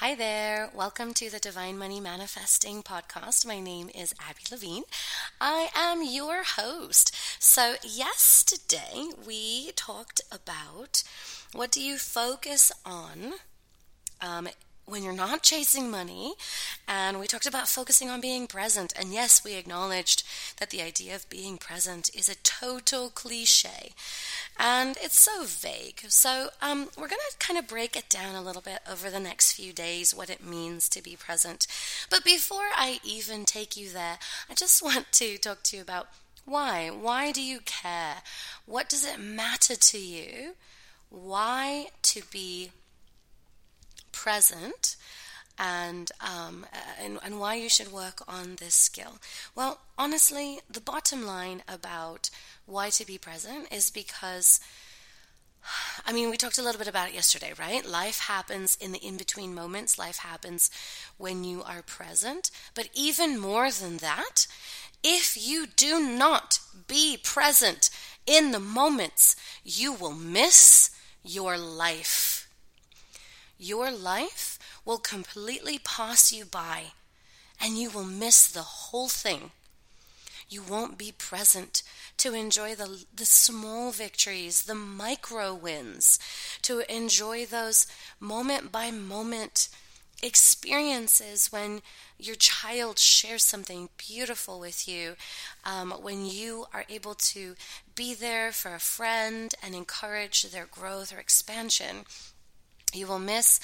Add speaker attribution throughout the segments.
Speaker 1: Hi there. Welcome to the Divine Money Manifesting podcast. My name is Abby Levine. I am your host. So, yesterday we talked about what do you focus on um, when you're not chasing money. And we talked about focusing on being present. And yes, we acknowledged that the idea of being present is a total cliche. And it's so vague. So um, we're going to kind of break it down a little bit over the next few days, what it means to be present. But before I even take you there, I just want to talk to you about why. Why do you care? What does it matter to you? Why to be present and, um, and, and why you should work on this skill. Well, honestly, the bottom line about why to be present is because. I mean, we talked a little bit about it yesterday, right? Life happens in the in between moments. Life happens when you are present. But even more than that, if you do not be present in the moments, you will miss your life your life will completely pass you by and you will miss the whole thing. You won't be present to enjoy the, the small victories, the micro wins, to enjoy those moment by moment experiences when your child shares something beautiful with you, um, when you are able to be there for a friend and encourage their growth or expansion. You will miss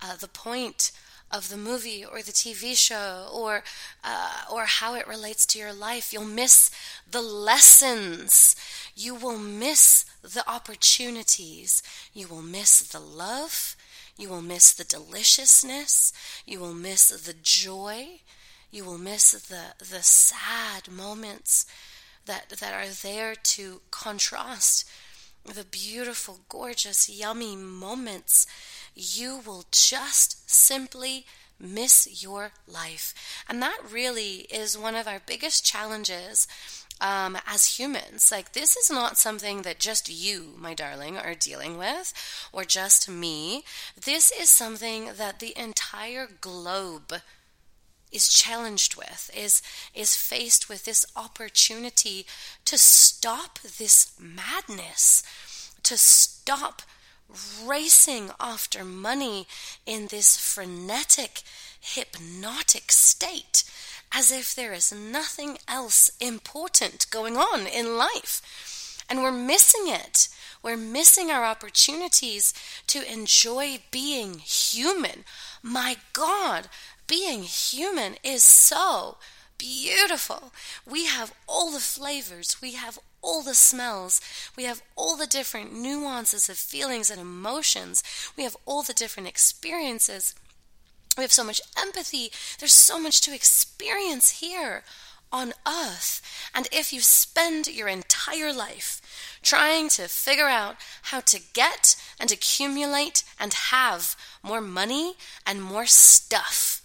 Speaker 1: uh, the point of the movie or the TV show or uh, or how it relates to your life. You'll miss the lessons. You will miss the opportunities. You will miss the love. You will miss the deliciousness. You will miss the joy. You will miss the the sad moments that that are there to contrast the beautiful, gorgeous, yummy moments, you will just simply miss your life. And that really is one of our biggest challenges um, as humans. Like, this is not something that just you, my darling, are dealing with, or just me. This is something that the entire globe is challenged with is is faced with this opportunity to stop this madness to stop racing after money in this frenetic hypnotic state as if there is nothing else important going on in life. And we're missing it. We're missing our opportunities to enjoy being human. My god being human is so beautiful. We have all the flavors, we have all the smells, we have all the different nuances of feelings and emotions, we have all the different experiences. We have so much empathy. There's so much to experience here on earth. And if you spend your entire life trying to figure out how to get and accumulate and have more money and more stuff,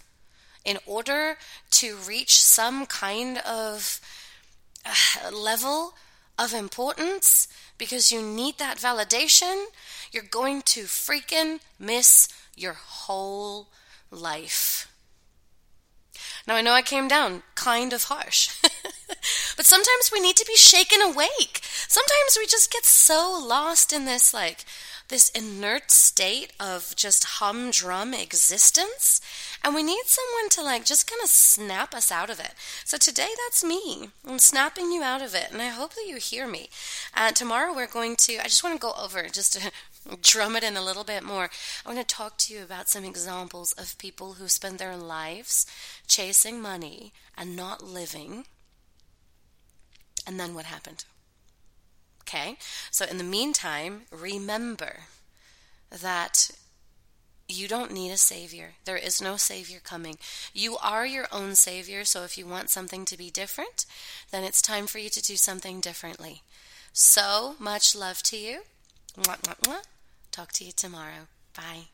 Speaker 1: in order to reach some kind of uh, level of importance because you need that validation, you're going to freaking miss your whole life. Now, I know I came down kind of harsh, but sometimes we need to be shaken awake. Sometimes we just get so lost in this, like, this inert state of just humdrum existence. And we need someone to like just kind of snap us out of it. So today that's me. I'm snapping you out of it. And I hope that you hear me. Uh, tomorrow we're going to, I just want to go over just to drum it in a little bit more. I want to talk to you about some examples of people who spend their lives chasing money and not living. And then what happened? Okay? So, in the meantime, remember that you don't need a savior. There is no savior coming. You are your own savior, so if you want something to be different, then it's time for you to do something differently. So much love to you. Mwah, mwah, mwah. Talk to you tomorrow. Bye.